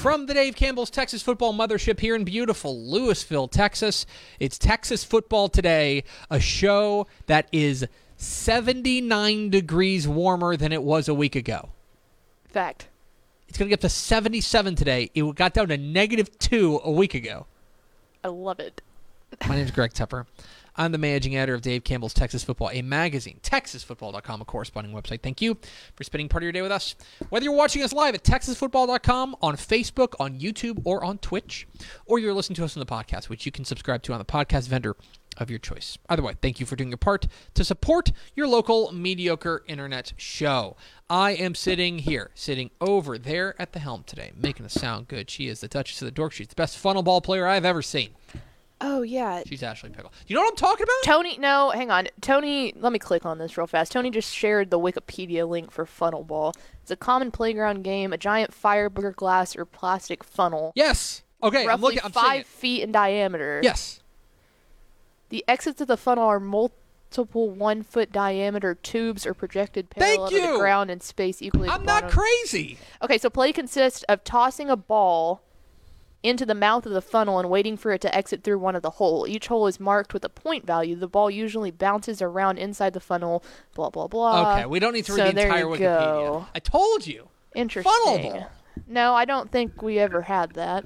From the Dave Campbell's Texas Football Mothership here in beautiful Lewisville, Texas, it's Texas Football Today, a show that is 79 degrees warmer than it was a week ago. Fact. It's going to get to 77 today. It got down to negative 2 a week ago. I love it. My name is Greg Tepper. I'm the managing editor of Dave Campbell's Texas Football, a magazine, texasfootball.com, a corresponding website. Thank you for spending part of your day with us. Whether you're watching us live at texasfootball.com, on Facebook, on YouTube, or on Twitch, or you're listening to us on the podcast, which you can subscribe to on the podcast vendor of your choice. Either way, thank you for doing your part to support your local mediocre internet show. I am sitting here, sitting over there at the helm today, making us sound good. She is the Duchess of the Dork. She's the best funnel ball player I've ever seen. Oh yeah. She's Ashley Pickle. You know what I'm talking about? Tony, no, hang on. Tony, let me click on this real fast. Tony just shared the Wikipedia link for funnel ball. It's a common playground game, a giant fiberglass or plastic funnel, Yes. Okay, I'm looking. I'm five feet in diameter. Yes. The exits of the funnel are multiple one-foot diameter tubes or projected parallel to the ground in space equally. I'm not crazy. Okay, so play consists of tossing a ball into the mouth of the funnel and waiting for it to exit through one of the hole. Each hole is marked with a point value. The ball usually bounces around inside the funnel. Blah blah blah. okay, we don't need to read so the entire Wikipedia. go. I told you. Interesting. Funnel ball. No, I don't think we ever had that.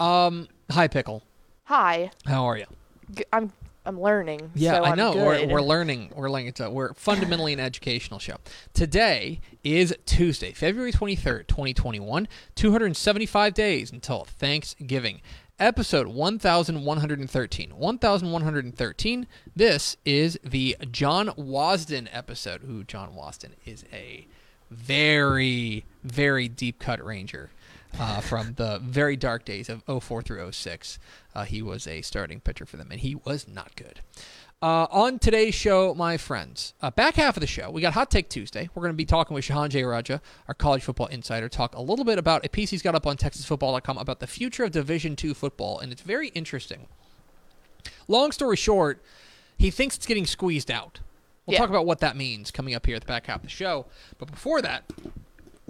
Um, hi Pickle. Hi, How are you? G- I'm I'm learning. Yeah, so I know. We're, we're learning. We're learning. It's a, we're fundamentally an educational show. Today is Tuesday, February 23rd, 2021. 275 days until Thanksgiving. Episode 1113. 1113. This is the John Wasdin episode. Who John Wasdin is a very, very deep cut ranger uh, from the very dark days of 04 through 06. Uh, he was a starting pitcher for them, and he was not good. Uh, on today's show, my friends, uh, back half of the show, we got Hot Take Tuesday. We're going to be talking with Shehan Jeyarajah, our college football insider, talk a little bit about a piece he's got up on TexasFootball.com about the future of Division II football, and it's very interesting. Long story short, he thinks it's getting squeezed out. We'll Yeah. talk about what that means coming up here at the back half of the show. But before that,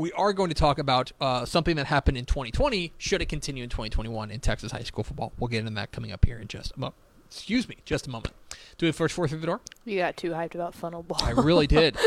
we are going to talk about uh, something that happened in 2020. Should it continue in 2021 in Texas high school football? We'll get into that coming up here in just a moment. Excuse me, just a moment. Do we first four through the door? You got too hyped about funnel ball. I really did.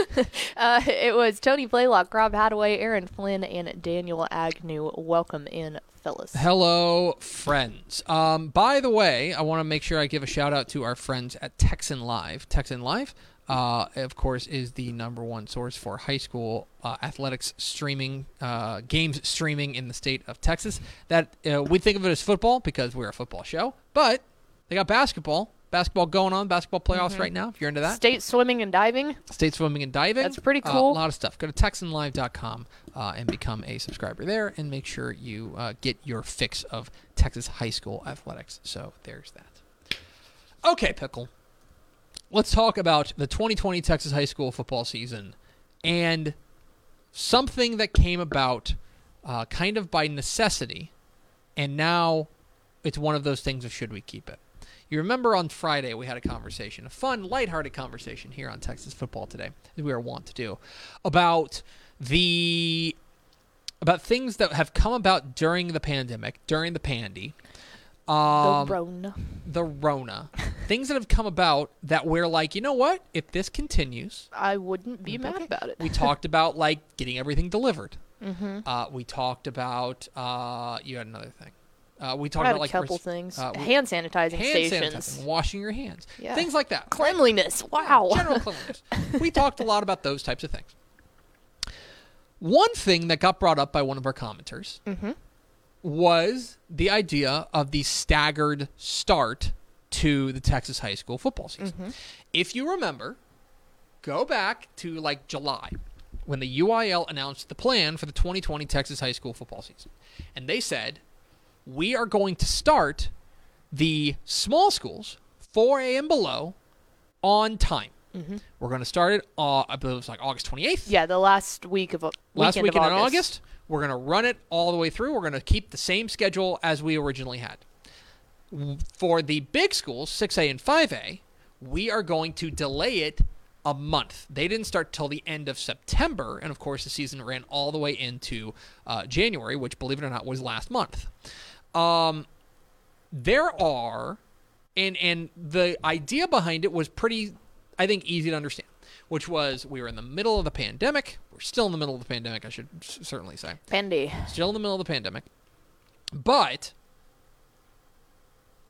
Uh, it was Tony Blaylock, Rob Hadaway, Aaron Flynn, and Daniel Agnew. Welcome in, fellas. Hello, friends. Um, by the way, I want to make sure I give a shout out to our friends at Texan Live. Texan Live, uh, of course, is the number one source for high school uh, athletics streaming, uh, games streaming in the state of Texas. That uh, we think of it as football because we're a football show, but they got basketball. Basketball going on, basketball playoffs right now. If you're into that, State swimming and diving. State swimming and diving. That's pretty Uh, cool. a lot of stuff. Go to TexanLive.com uh, and become a subscriber there, and make sure you uh, get your fix of Texas high school athletics. So there's that. Okay, pickle. Let's talk about the 2020 Texas high school football season and something that came about uh, kind of by necessity, and now it's one of those things of should we keep it. You remember on Friday we had a conversation, a fun, lighthearted conversation here on Texas football today, as we are wont to do, about the about things that have come about during the pandemic, during the pandy, Um, the Rona. the Rona, things that have come about that we're like, you know what? If this continues, I wouldn't be mad Okay. about it. we talked about like getting everything delivered. mm-hmm. Uh, we talked about uh, you had another thing. Uh, we talked about a like couple res- things. uh, we- hand sanitizing hand stations. sanitizing, washing your hands, Yeah. things like that. Cleanliness. Wow. General cleanliness. we talked a lot about those types of things. One thing that got brought up by one of our commenters mm-hmm. was the idea of the staggered start to the Texas high school football season. Mm-hmm. If you remember, go back to like July when the UIL announced the plan for the 2020 Texas high school football season. And they said, we are going to start the small schools, 4A and below, on time. Mm-hmm. We're going to start it, uh, I believe it was like August 28th Yeah, the last week of last weekend, weekend of in August. August. We're going to run it all the way through. We're going to keep the same schedule as we originally had. For the big schools, 6A and 5A, we are going to delay it a month. They didn't start till the end of September, and of course, the season ran all the way into uh, January, which, believe it or not, was last month. Um, there are, and and the idea behind it was pretty, I think, easy to understand. Which was we were in the middle of the pandemic. We're still in the middle of the pandemic, I should certainly say. Pendy. Still in the middle of the pandemic. But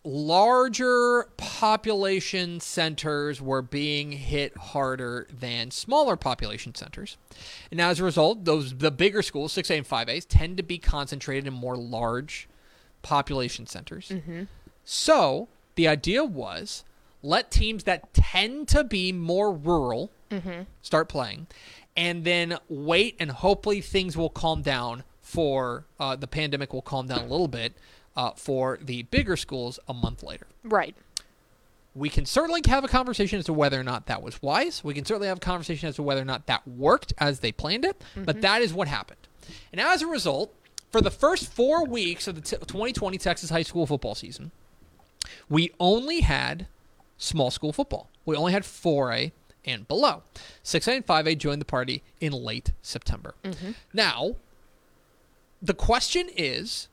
larger population centers were being hit harder than smaller population centers. And as a result, those the bigger schools, 6A and 5A's, tend to be concentrated in more large population centers. So the idea was let teams that tend to be more rural start playing, and then wait and hopefully things will calm down for uh, the pandemic will calm down a little bit uh, for the bigger schools a month later. Right. We can certainly have a conversation as to whether or not that was wise. We can certainly have a conversation as to whether or not that worked as they planned it, but that is what happened. And as a result, for the first four weeks of the t- 2020 Texas high school football season, we only had small school football. We only had 4A and below. 6A and 5A joined the party in late September. Now, the question is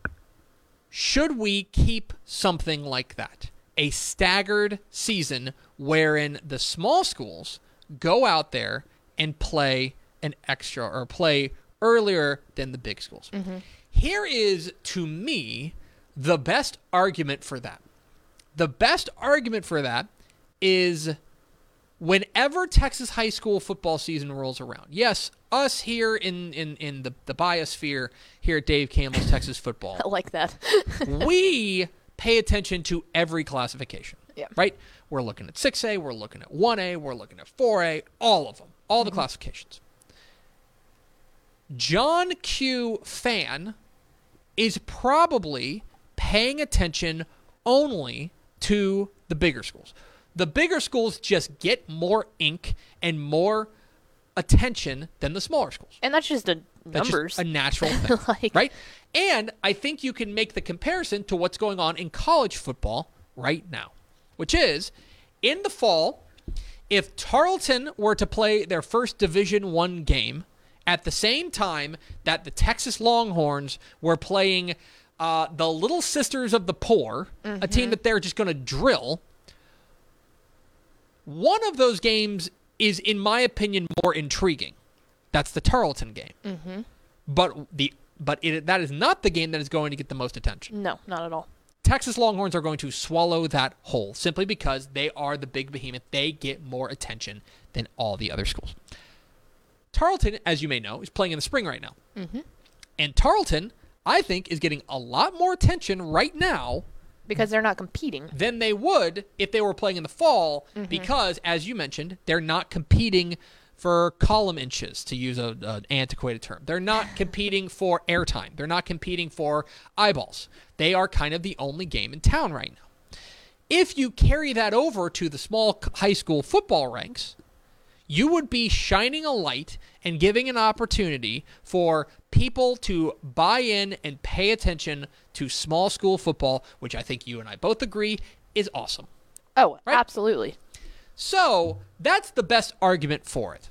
should we keep something like that? A staggered season wherein the small schools go out there and play an extra or play earlier than the big schools. Mm-hmm. Here is, to me, the best argument for that. The best argument for that is whenever Texas high school football season rolls around. Yes, us here in, in, in the, the biosphere here at Dave Campbell's Texas football I like that. we pay attention to every classification. Yeah. Right? We're looking at 6A, we're looking at 1A, we're looking at 4A, all of them, all the mm-hmm. classifications. John Q. Fan is probably paying attention only to the bigger schools. The bigger schools just get more ink and more attention than the smaller schools. and that's just a That's just numbers. a natural thing like right? And I think you can make the comparison to what's going on in college football right now, which is in the fall, if Tarleton were to play their first Division 1 game at the same time that the Texas Longhorns were playing uh, the Little Sisters of the Poor, a team that they're just going to drill, one of those games is, in my opinion, more intriguing. That's the Tarleton game. But the but it, that is not the game that is going to get the most attention. no, not at all. Texas Longhorns are going to swallow that whole simply because they are the big behemoth. They get more attention than all the other schools. Tarleton, as you may know, is playing in the spring right now. Mm-hmm. And Tarleton, I think, is getting a lot more attention right now Because they're not competing. than they would if they were playing in the fall mm-hmm. because, as you mentioned, they're not competing for column inches, to use a- an antiquated term. They're not competing for airtime. They're not competing for eyeballs. They are kind of the only game in town right now. If you carry that over to the small high school football ranks, you would be shining a light and giving an opportunity for people to buy in and pay attention to small school football, which I think you and I both agree is awesome. Oh, Right. absolutely. So that's the best argument for it.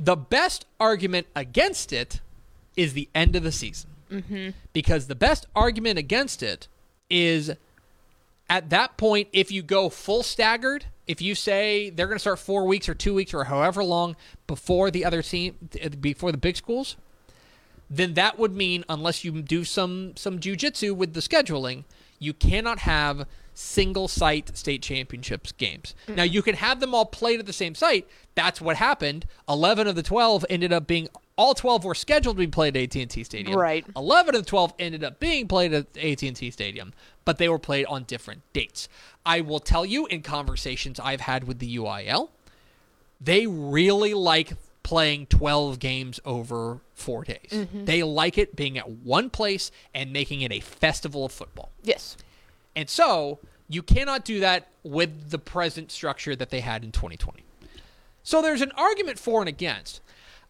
The best argument against it is the end of the season. Mm-hmm. Because the best argument against it is at that point, if you go full staggered, if you say they're going to start four weeks or two weeks or however long before the other team, before the big schools, then that would mean unless you do some some jujitsu with the scheduling, you cannot have single site state championships games. Mm-hmm. Now you can have them all played at the same site. That's what happened. Eleven of the twelve ended up being all 12 were scheduled to be played at AT&T Stadium. Right. 11 of the 12 ended up being played at AT&T Stadium, but they were played on different dates. I will tell you in conversations I've had with the UIL, they really like playing 12 games over 4 days. Mm-hmm. They like it being at one place and making it a festival of football. Yes. And so, you cannot do that with the present structure that they had in 2020. So there's an argument for and against.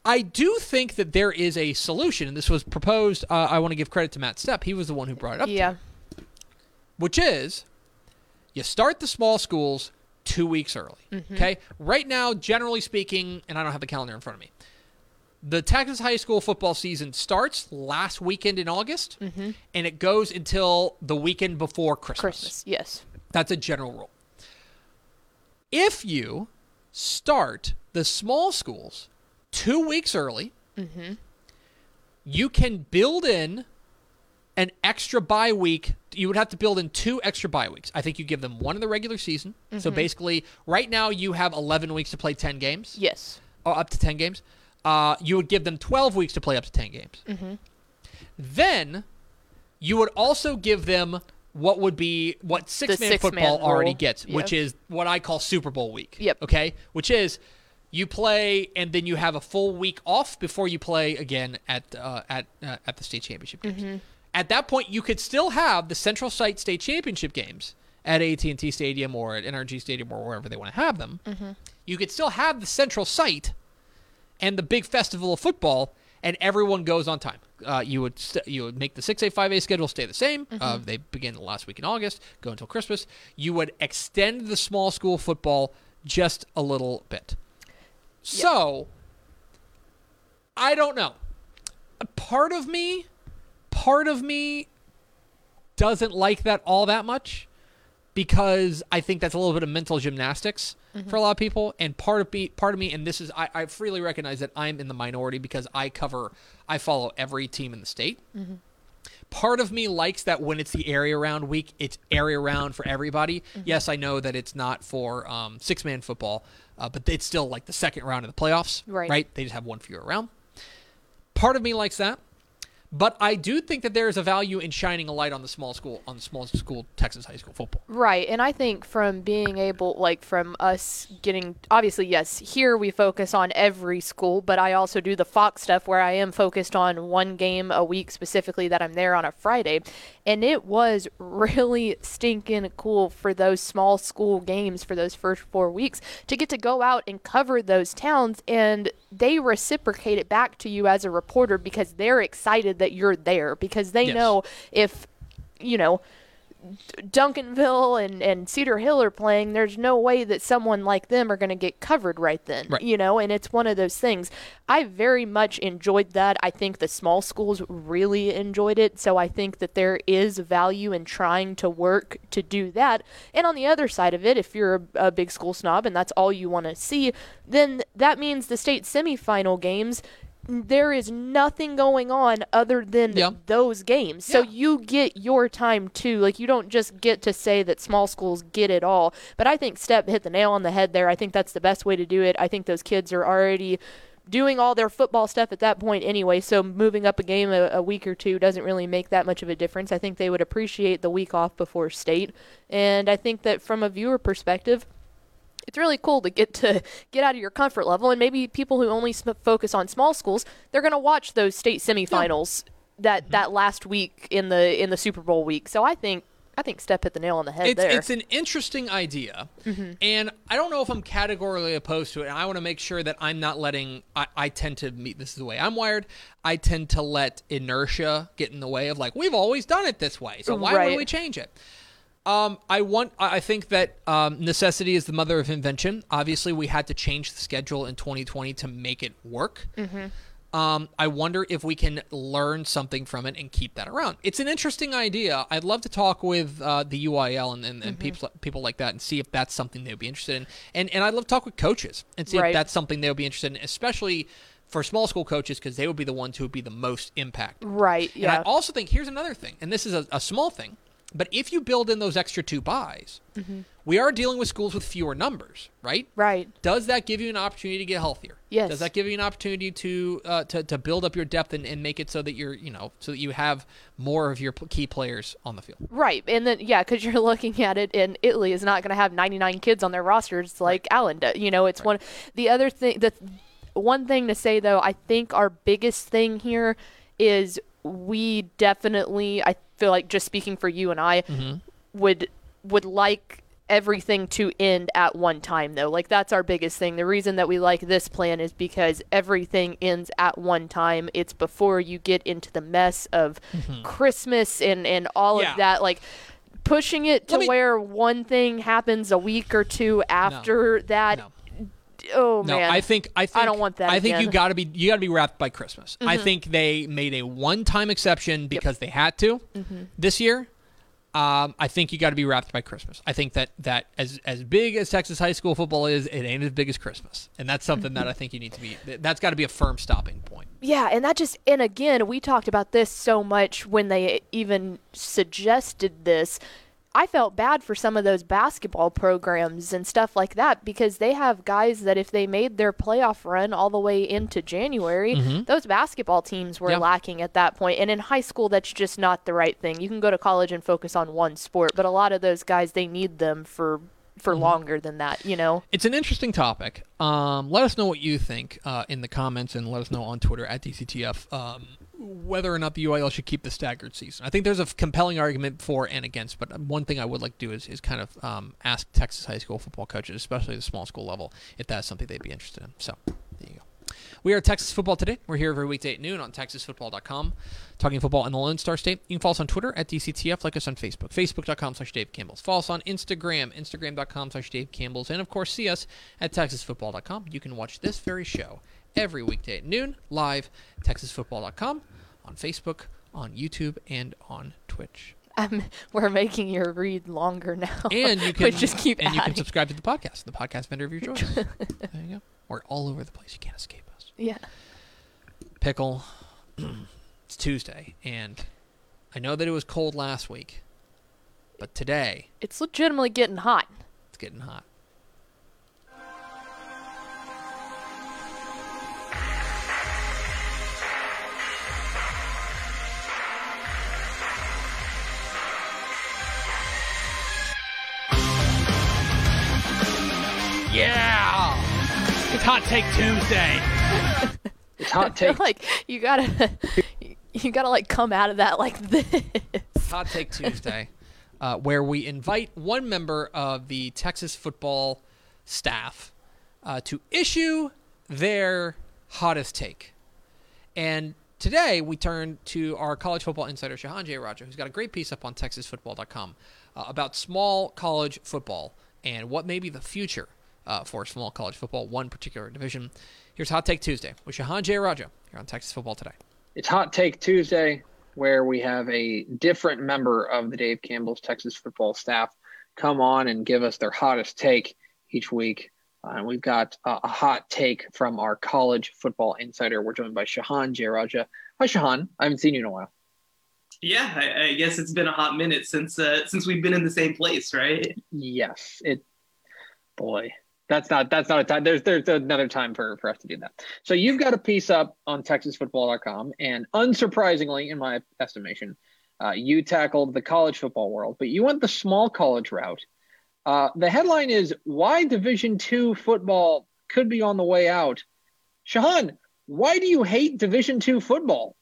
I do think that there is a solution, and this was proposed. Uh, I want to give credit to Matt Stepp. He was the one who brought it up. Yeah. which is you start the small schools two weeks early. Mm-hmm. Okay. Right now, generally speaking, and I don't have the calendar in front of me, the Texas high school football season starts last weekend in August, mm-hmm. and it goes until the weekend before Christmas. Christmas, yes. That's a general rule. If you start the small schools two weeks early. Mm-hmm. You can build in an extra bye week. You would have to build in two extra bye weeks. I think you give them one in the regular season. Mm-hmm. So basically, right now you have 11 weeks to play 10 games. Yes. Or up to 10 games. Uh, you would give them 12 weeks to play up to 10 games. Mm-hmm. Then you would also give them what would be what six man football already gets, yep. which is what I call Super Bowl week. Yep. Okay. Which is you play and then you have a full week off before you play again at uh, at uh, at the state championship games. Mm-hmm. At that point, you could still have the Central Site State Championship games at AT&T Stadium or at NRG Stadium or wherever they want to have them. Mm-hmm. You could still have the Central Site and the big festival of football, and everyone goes on time. Uh, you would st- you would make the six A five A schedule stay the same. Mm-hmm. Uh, they begin the last week in August, go until Christmas. You would extend the small school football just a little bit. So, I don't know. Part of me, part of me doesn't like that all that much because I think that's a little bit of mental gymnastics mm-hmm. for a lot of people. And part of me, part of me, and this is, I, I, freely recognize that I'm in the minority because I cover, I follow every team in the state. Mm-hmm. Part of me likes that when it's the area round week, it's area round for everybody. Mm-hmm. Yes, I know that it's not for um, six man football, uh, but it's still like the second round of the playoffs, right? Right? They just have one fewer round. Part of me likes that. But I do think that there is a value in shining a light on the small school on the small school Texas high school football. Right. And I think from being able like from us getting obviously yes, here we focus on every school, but I also do the Fox stuff where I am focused on one game a week specifically that I'm there on a Friday. And it was really stinking cool for those small school games for those first 4 weeks to get to go out and cover those towns and they reciprocate it back to you as a reporter because they're excited that you're there because they yes. know if you know Duncanville and, and Cedar Hill are playing, there's no way that someone like them are going to get covered right then. Right. You know, and it's one of those things. I very much enjoyed that. I think the small schools really enjoyed it. So I think that there is value in trying to work to do that. And on the other side of it, if you're a, a big school snob and that's all you want to see, then that means the state semifinal games there is nothing going on other than yeah. those games. So yeah. you get your time too. Like you don't just get to say that small schools get it all. But I think Stepp hit the nail on the head there. I think that's the best way to do it. I think those kids are already doing all their football stuff at that point anyway. So moving up a game a, a week or two doesn't really make that much of a difference. I think they would appreciate the week off before state. And I think that from a viewer perspective, it's really cool to get to get out of your comfort level and maybe people who only sm- focus on small schools they're going to watch those state semifinals yeah. that mm-hmm. that last week in the in the Super Bowl week so I think I think Stepp hit the nail on the head it's, there. It's an interesting idea, mm-hmm. and I don't know if I'm categorically opposed to it. And I want to make sure that I'm not letting. I, I, tend to meet. This is the way I'm wired. I tend to let inertia get in the way of like we've always done it this way, so why right. would we change it? Um, I want. I think that um, necessity is the mother of invention. Obviously, we had to change the schedule in 2020 to make it work. Mm-hmm. Um, I wonder if we can learn something from it and keep that around. It's an interesting idea. I'd love to talk with uh, the UIL and, and, and Mm-hmm. people people like that and see if that's something they'd be interested in. And and I'd love to talk with coaches and see Right. if that's something they would be interested in, especially for small school coaches because they would be the ones who would be the most impacted. Right. Yeah. And I also think here's another thing, and this is a, a small thing, but if you build in those extra two buys, Mm-hmm. we are dealing with schools with fewer numbers, right? right. Does that give you an opportunity to get healthier? Yes. Does that give you an opportunity to uh, to, to build up your depth and, and make it so that you're you know so that you have more of your key players on the field? Right. And then, yeah, because you're looking at it, and Italy is not going to have 99 kids on their rosters like Allen does. You know, it's one. The other thing, the one thing to say, though, I think our biggest thing here is we definitely, I feel like just speaking for you and I, mm-hmm. would would like everything to end at one time though. Like that's our biggest thing. The reason that we like this plan is because everything ends at one time. It's before you get into the mess of mm-hmm. christmas and and all Yeah. of that. Like pushing it to me- where one thing happens a week or two after that No. Oh No, man I think I think don't want that I think you again. Mm-hmm. got to be you got to be wrapped by Christmas. I think they made a one-time exception because they had to Mm-hmm. this year. Um, I think you got to be wrapped by Christmas. I think that that as as big as Texas high school football is, it ain't as big as Christmas, and that's something Mm-hmm. that I think you need to be. That's got to be a firm stopping point. Yeah, and that just and again, we talked about this so much when they even suggested this. I felt bad for some of those basketball programs and stuff like that because they have guys that if they made their playoff run all the way into January, those basketball teams were Mm-hmm. Yeah. lacking at that point. And in high school that's just not the right thing. You can go to college and focus on one sport, but a lot of those guys they need them for for Mm-hmm. longer than that, you know. It's an interesting topic. Um, let us know what you think uh, in the comments, and let us know on Twitter at DCTF um, whether or not the UIL should keep the staggered season. I think there's a compelling argument for and against, but one thing I would like to do is, is kind of um, ask Texas high school football coaches, especially the small school level, if that's something they'd be interested in. So there you go. We are Texas Football Today. We're here every weekday at noon on TexasFootball.com, talking football in the Lone Star State. You can follow us on Twitter at DCTF, like us on Facebook, Facebook.com slash Dave Campbell's. Follow us on Instagram, Instagram.com slash Dave Campbell's. And, of course, see us at TexasFootball.com. You can watch this very show every weekday at noon, live, TexasFootball.com, on Facebook, on YouTube, and on Twitch. Um, we're making your read longer now. And you can just keep and you can subscribe to the podcast, the podcast vendor of your choice. there you go. We're all over the place. You can't escape us. yeah. Pickle. it's Tuesday, and I know that it was cold last week, but today It's legitimately getting hot. it's getting hot. Yeah! It's Hot Take Tuesday. It's hot take. like you gotta, you gotta like come out of that like this. Hot Take Tuesday, uh, where we invite one member of the Texas football staff uh, to issue their hottest take. And today we turn to our college football insider, Shehan Jeyarajah, who's got a great piece up on TexasFootball.com uh, about small college football and what may be the future uh, for small college football, one particular division. Here's Hot Take Tuesday with Shehan Jeyarajah here on Texas Football Today. It's hot take Tuesday, where we have a different member of the Dave Campbell's Texas football staff come on and give us their hottest take each week. Uh, and we've got uh, a hot take from our college football insider. We're joined by Shehan Jeyarajah. Hi, Shahan. I haven't seen you in a while. Yeah, I, I guess it's been a hot minute since uh, since we've been in the same place, right? Yes, it. Boy, that's not that's not a time. There's there's another time for for us to do that. So you've got a piece up on TexasFootball.com, and unsurprisingly, in my estimation, uh, you tackled the college football world, but you went the small college route. Uh, the headline is "Why Division Two football could be on the way out." Shehan, why do you hate Division Two football?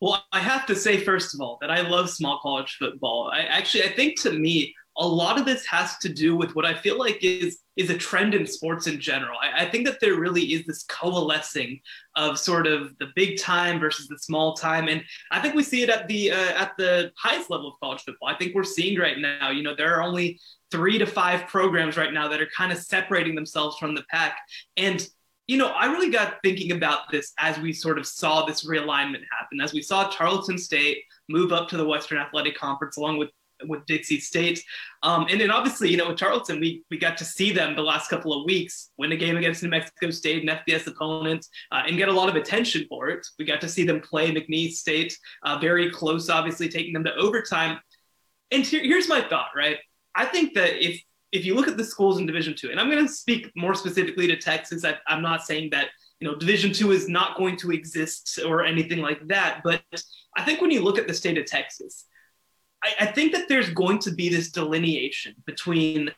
Well, I have to say first of all that I love small college football. I actually I think to me a lot of this has to do with what I feel like is is a trend in sports in general. I, I think that there really is this coalescing of sort of the big time versus the small time, and I think we see it at the uh, at the highest level of college football. I think we're seeing right now. You know, there are only three to five programs right now that are kind of separating themselves from the pack, and you know, I really got thinking about this as we sort of saw this realignment happen, as we saw Tarleton State move up to the Western Athletic Conference along with with Dixie State. Um, and then obviously, you know, with Tarleton, we, we got to see them the last couple of weeks win a game against New Mexico State, an FBS opponent, uh, and get a lot of attention for it. We got to see them play McNeese State, uh, very close, obviously, taking them to overtime. And here, here's my thought, right? I think that if if you look at the schools in Division Two, and I'm going to speak more specifically to Texas, I, I'm not saying that you know Division Two is not going to exist or anything like that, but I think when you look at the state of Texas, I, I think that there's going to be this delineation between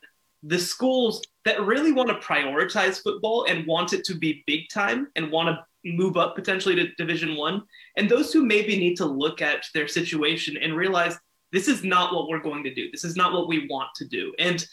the schools that really want to prioritize football and want it to be big time and want to move up potentially to division one and those who maybe need to look at their situation and realize this is not what we're going to do this is not what we want to do and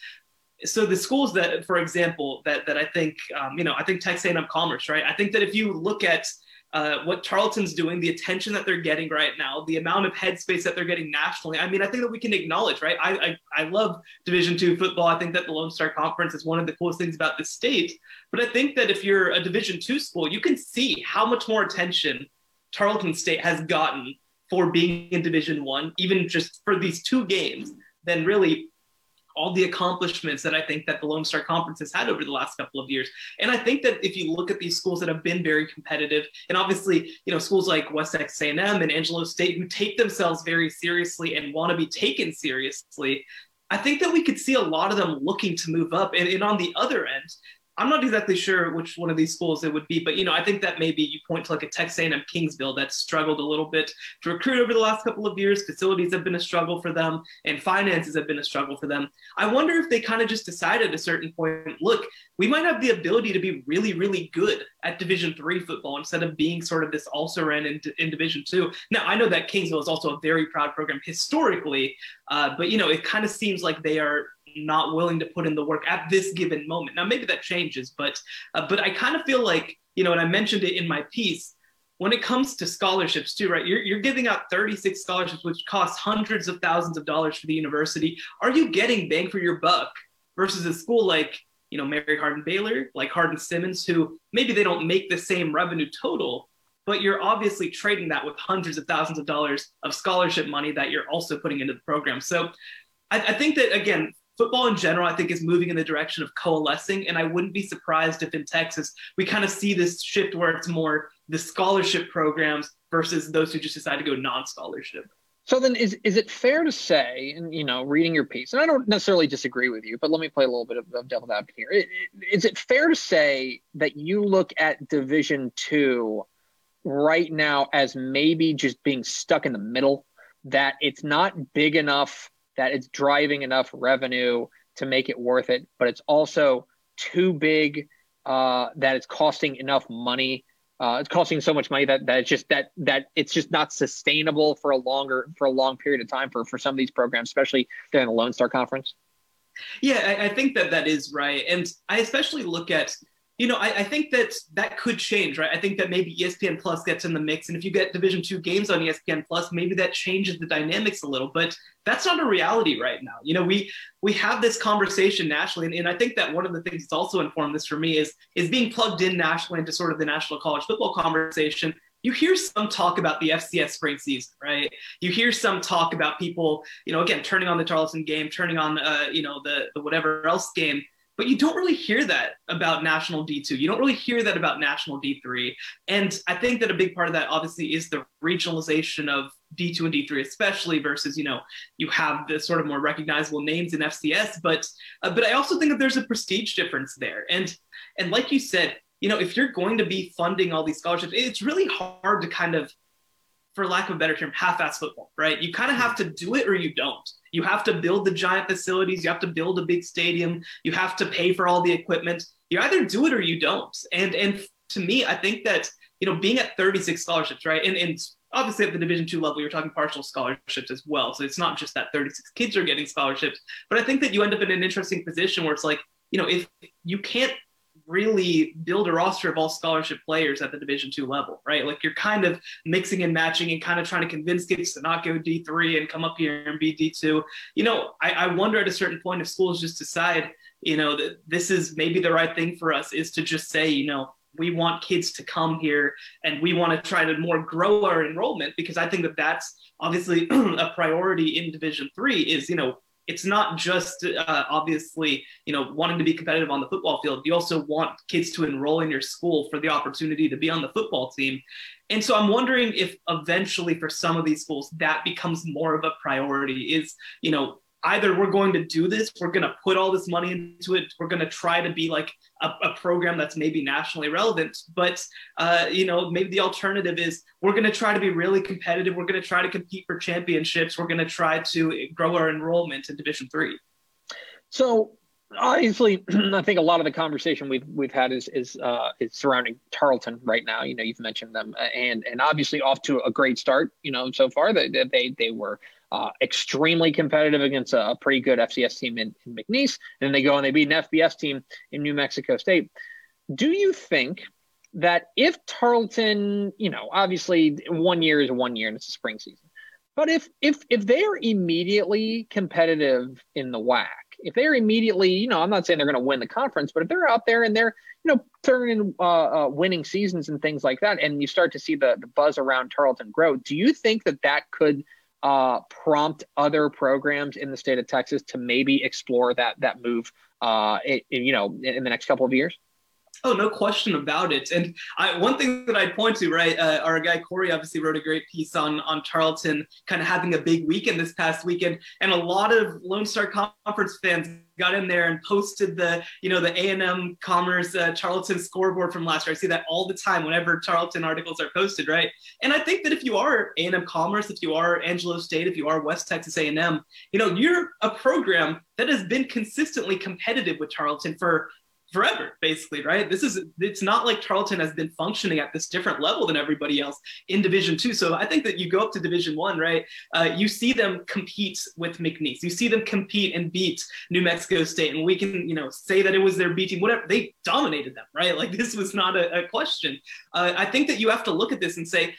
so the schools that, for example, that that I think, um, you know, I think Texas A&M Commerce, right? I think that if you look at uh, what Tarleton's doing, the attention that they're getting right now, the amount of headspace that they're getting nationally. I mean, I think that we can acknowledge, right? I I, I love Division two football. I think that the Lone Star Conference is one of the coolest things about the state. But I think that if you're a Division two school, you can see how much more attention Tarleton State has gotten for being in Division one, even just for these two games, than really all the accomplishments that I think that the Lone Star Conference has had over the last couple of years. And I think that if you look at these schools that have been very competitive, and obviously, you know, schools like West Texas A&M and Angelo State who take themselves very seriously and want to be taken seriously, I think that we could see a lot of them looking to move up. And, and on the other end, I'm not exactly sure which one of these schools it would be, but you know, I think that maybe you point to like a Texas A&M Kingsville that struggled a little bit to recruit over the last couple of years. Facilities have been a struggle for them, and finances have been a struggle for them. I wonder if they kind of just decided at a certain point, look, we might have the ability to be really, really good at Division three football instead of being sort of this also ran in, in Division two. Now, I know that Kingsville is also a very proud program historically, uh, but you know, it kind of seems like they are not willing to put in the work at this given moment. Now, maybe that changes, but uh, but I kind of feel like you know, and I mentioned it in my piece. When it comes to scholarships, too, right? You're, you're giving out 36 scholarships, which cost hundreds of thousands of dollars for the university. Are you getting bang for your buck versus a school like, you know, Mary Hardin Baylor, like Hardin Simmons, who maybe they don't make the same revenue total, but you're obviously trading that with hundreds of thousands of dollars of scholarship money that you're also putting into the program. So I, I think that, again, football in general, I think, is moving in the direction of coalescing. And I wouldn't be surprised if in Texas we kind of see this shift where it's more the scholarship programs versus those who just decide to go non-scholarship. So then, is is it fair to say, and you know, reading your piece, and I don't necessarily disagree with you, but let me play a little bit of, of devil's advocate here. Is it fair to say that you look at Division Two right now as maybe just being stuck in the middle? That it's not big enough that it's driving enough revenue to make it worth it, but it's also too big uh, that it's costing enough money. Uh, it's costing so much money that, that it's just that that it's just not sustainable for a longer for a long period of time for for some of these programs, especially during the Lone Star Conference. Yeah, I, I think that that is right, and I especially look at you know, I, I, think that that could change, right? I think that maybe ESPN Plus gets in the mix, and if you get Division two games on ESPN Plus, maybe that changes the dynamics a little. But that's not a reality right now. You know, we we have this conversation nationally, and, and I think that one of the things that's also informed this for me is is being plugged in nationally into sort of the national college football conversation. You hear some talk about the FCS spring season, right? You hear some talk about people, you know, again turning on the Tarleton game, turning on, uh, you know, the the whatever else game but you don't really hear that about national D2. You don't really hear that about national D3. And I think that a big part of that obviously is the regionalization of D2 and D3 especially versus, you know, you have the sort of more recognizable names in FCS, but uh, but I also think that there's a prestige difference there. And and like you said, you know, if you're going to be funding all these scholarships, it's really hard to kind of for lack of a better term, half-ass football, right? You kind of have mm-hmm. to do it or you don't. You have to build the giant facilities. You have to build a big stadium. You have to pay for all the equipment. You either do it or you don't. And and to me, I think that you know being at 36 scholarships, right? And and obviously at the Division two level, you're talking partial scholarships as well. So it's not just that 36 kids are getting scholarships, but I think that you end up in an interesting position where it's like you know if you can't really build a roster of all scholarship players at the division two level right like you're kind of mixing and matching and kind of trying to convince kids to not go d3 and come up here and be d2 you know I, I wonder at a certain point if schools just decide you know that this is maybe the right thing for us is to just say you know we want kids to come here and we want to try to more grow our enrollment because I think that that's obviously a priority in Division three. Is you know it's not just uh, obviously you know wanting to be competitive on the football field. You also want kids to enroll in your school for the opportunity to be on the football team. And so i'm wondering if eventually for some of these schools that becomes more of a priority is you know either we're going to do this, we're going to put all this money into it, we're going to try to be like a, a program that's maybe nationally relevant, but uh, you know maybe the alternative is we're going to try to be really competitive, we're going to try to compete for championships, we're going to try to grow our enrollment in Division three. So obviously, I think a lot of the conversation we've we've had is is uh, is surrounding Tarleton right now. You know, you've mentioned them, and and obviously off to a great start. You know, so far they they they were uh, extremely competitive against a, a, pretty good FCS team in, in McNeese. And then they go and they beat an FBS team in New Mexico State. Do you think that if Tarleton, you know, obviously one year is one year and it's a spring season, but if if if they are immediately competitive in the WAC, if they're immediately, you know, I'm not saying they're going to win the conference, but if they're out there and they're, you know, turning uh, uh, winning seasons and things like that, and you start to see the, the buzz around Tarleton grow, do you think that that could – uh, prompt other programs in the state of Texas to maybe explore that that move, uh, in, in, you know, in the next couple of years? Oh, no question about it. And I, one thing that I'd point to, right, uh, our guy Corey obviously wrote a great piece on on Tarleton kind of having a big weekend this past weekend, and a lot of Lone Star Conference fans got in there and posted the, you know, the A&M Commerce uh, Tarleton scoreboard from last year. I see that all the time whenever Tarleton articles are posted, right? And I think that if you are A&M Commerce, if you are Angelo State, if you are West Texas A&M, you know, you're a program that has been consistently competitive with Tarleton for forever, basically, right? This is it's not like Tarleton has been functioning at this different level than everybody else in Division Two. So I think that you go up to Division One, right? Uh, you see them compete with McNeese. You see them compete and beat New Mexico State, and we can, you know, say that it was their B team, whatever. They dominated them, right? Like this was not a, a question. Uh, I think that you have to look at this and say,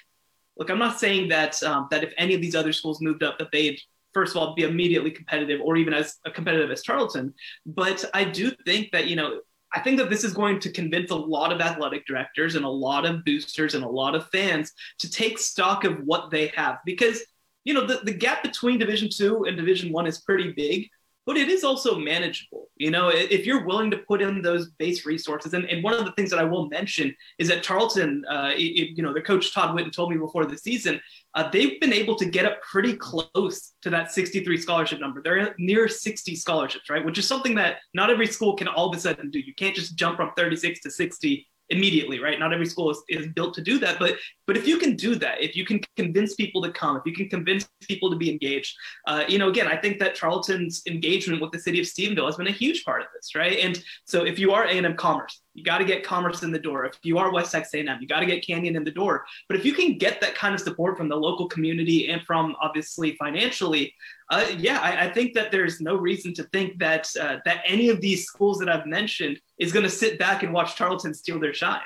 look, I'm not saying that um, that if any of these other schools moved up, that they'd first of all be immediately competitive or even as competitive as Tarleton But I do think that you know I think that this is going to convince a lot of athletic directors and a lot of boosters and a lot of fans to take stock of what they have because you know the, the gap between division two and division one is pretty big but it is also manageable. You know, if you're willing to put in those base resources, and, and one of the things that I will mention is that Tarleton, uh, it, you know, the coach Todd Whitten told me before the season, uh, they've been able to get up pretty close to that 63 scholarship number. They're near 60 scholarships, right? Which is something that not every school can all of a sudden do. You can't just jump from 36 to 60 immediately, right? Not every school is, is built to do that, but but if you can do that, if you can convince people to come, if you can convince people to be engaged, uh, you know, again, I think that Tarleton's engagement with the city of Stephenville has been a huge part of this, right? And so if you are A&M Commerce, you got to get Commerce in the door. If you are West Texas A&M, you got to get Canyon in the door. But if you can get that kind of support from the local community and from obviously financially, uh, yeah, I, I, think that there's no reason to think that uh, that any of these schools that I've mentioned is going to sit back and watch Tarleton steal their shine.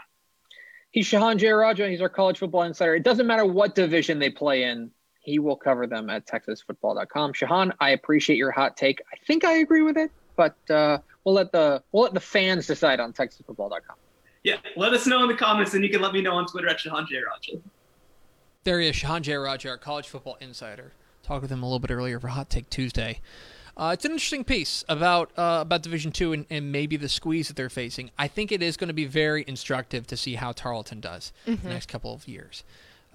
He's Shehan Jeyarajah. He's our college football insider. It doesn't matter what division they play in. He will cover them at texasfootball.com. Shehan, I appreciate your hot take. I think I agree with it, but uh, we'll let the we'll let the fans decide on texasfootball.com. Yeah, let us know in the comments, and you can let me know on Twitter at Shehan Jeyarajah. There he is, Shehan Jeyarajah, our college football insider. Talked with him a little bit earlier for Hot Take Tuesday. Uh, it's an interesting piece about uh, about Division Two and, and, maybe the squeeze that they're facing. I think it is going to be very instructive to see how Tarleton does mm-hmm. the next couple of years,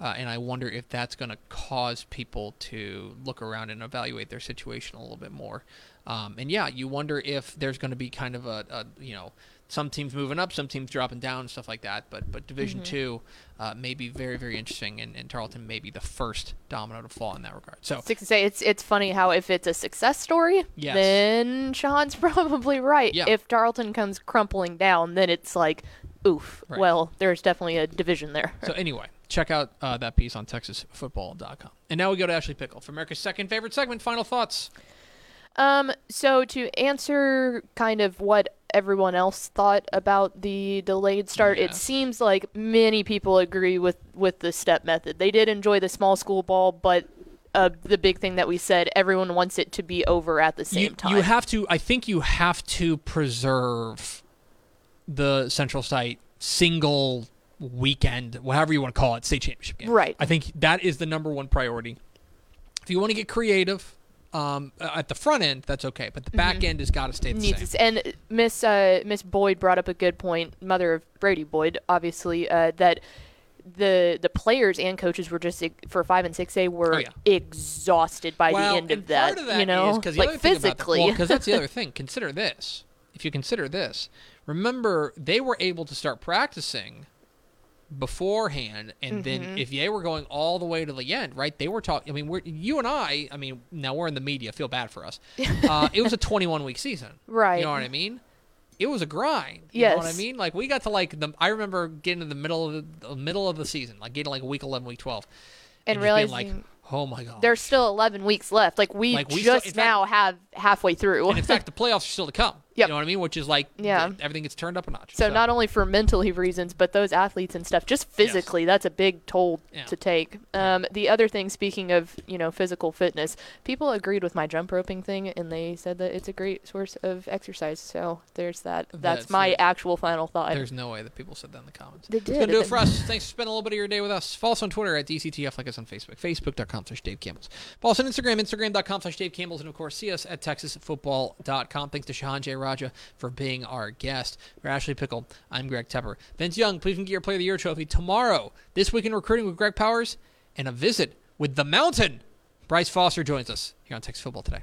uh, and I wonder if that's going to cause people to look around and evaluate their situation a little bit more. Um, and yeah, you wonder if there's going to be kind of a, a you know some teams moving up, some teams dropping down, stuff like that. But but Division mm-hmm. Two uh, may be very very interesting, and, and Tarleton may be the first domino to fall in that regard. So to say it's it's funny how if it's a success story, yes. then Shehan's probably right. Yeah. If Tarleton comes crumpling down, then it's like, oof. Right. Well, there's definitely a division there. So anyway. Check out uh, that piece on TexasFootball.com. And now we go to Ashley Pickle for America's second favorite segment. Final thoughts. Um, so to answer kind of what everyone else thought about the delayed start. Yeah. It seems like many people agree with with the step method. They did enjoy the small school ball, but uh, the big thing that we said, everyone wants it to be over at the same you, time. You have to. I think you have to preserve the central site single weekend, whatever you want to call it, state championship game. Right. I think that is the number one priority. If you want to get creative um, at the front end, that's okay, but the back end has got to stay the Mm-hmm. Needs same. and Miss uh, Miss Boyd brought up a good point, mother of Brady Boyd, obviously, uh, that the the players and coaches were just for five and six A were Oh, yeah. exhausted by well, the end of that. of that you know, is 'cause the like other thing about that- physically. well, because that's the other thing. Consider this. If you consider this, remember they were able to start practicing beforehand, and Mm-hmm. then if they were going all the way to the end, right? They were talking. I mean, we're, you and I. I mean, now we're in the media. Feel bad for us. Uh, it was a 21 week season. Right. You know what I mean? It was a grind. You know what I mean? Like we got to like the. I remember getting to the middle of the, the middle of the season, like getting like week 11, week 12, and being realizing like, oh my god. there's still 11 weeks left. Like we Like, we still- just in fact- now have halfway through. and in fact, the playoffs are still to come. Yep. You know what I mean? Which is like, Yeah. th- everything gets turned up a notch. So not only for mentally reasons, but those athletes and stuff, just physically, that's a big toll Yeah. to take. Um, the other thing, speaking of you know physical fitness, people agreed with my jump roping thing, and they said that it's a great source of exercise. So there's that. That's, That's my it. actual final thought. There's no way that people said that in the comments. They That's gonna did. do it for us. Thanks for spending a little bit of your day with us. Follow us on Twitter at DCTF, like us on Facebook, facebook.com slash Dave Campbell's. Follow us on Instagram, instagram.com slash Dave Campbell's, and of course, see us at texasfootball.com. Thanks to Shehan J. Raja for being our guest. For Ashley Pickle, I'm Greg Tepper. Vince Young, please can get your Player of the Year trophy tomorrow. This week in recruiting with Greg Powers, and a visit with the Mountain. Bryce Foster joins us here on Texas Football today.